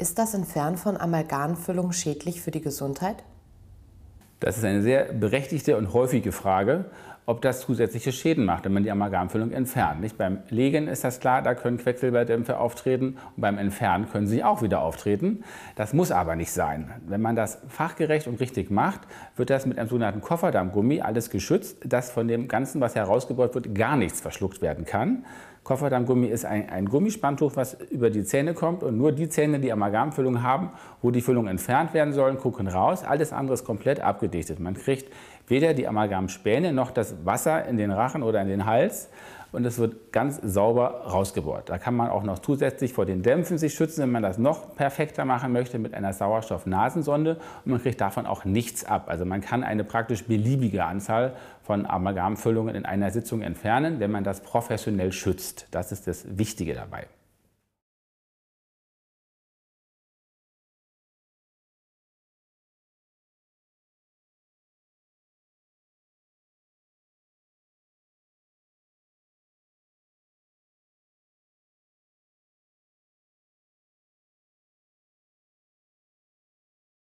Ist das Entfernen von Amalgamfüllung schädlich für die Gesundheit? Das ist eine sehr berechtigte und häufige Frage, ob das zusätzliche Schäden macht, wenn man die Amalgamfüllung entfernt. Nicht? Beim Legen ist das klar, da können Quecksilberdämpfe auftreten und beim Entfernen können sie auch wieder auftreten. Das muss aber nicht sein. Wenn man das fachgerecht und richtig macht, wird das mit einem sogenannten Kofferdammgummi alles geschützt, dass von dem Ganzen, was herausgebaut wird, gar nichts verschluckt werden kann. Kofferdammgummi ist ein, ein Gummispanntuch, was über die Zähne kommt und nur die Zähne, die Amalgamfüllung haben, wo die Füllung entfernt werden sollen, gucken raus. Alles andere ist komplett abgedichtet. Man kriegt weder die Amalgamspäne noch das Wasser in den Rachen oder in den Hals und es wird ganz sauber rausgebohrt. Da kann man auch noch zusätzlich vor den Dämpfen sich schützen, wenn man das noch perfekter machen möchte mit einer Sauerstoff-Nasensonde und man kriegt davon auch nichts ab. Also man kann eine praktisch beliebige Anzahl von Amalgamfüllungen in einer Sitzung entfernen, wenn man das professionell schützt. Das ist das Wichtige dabei.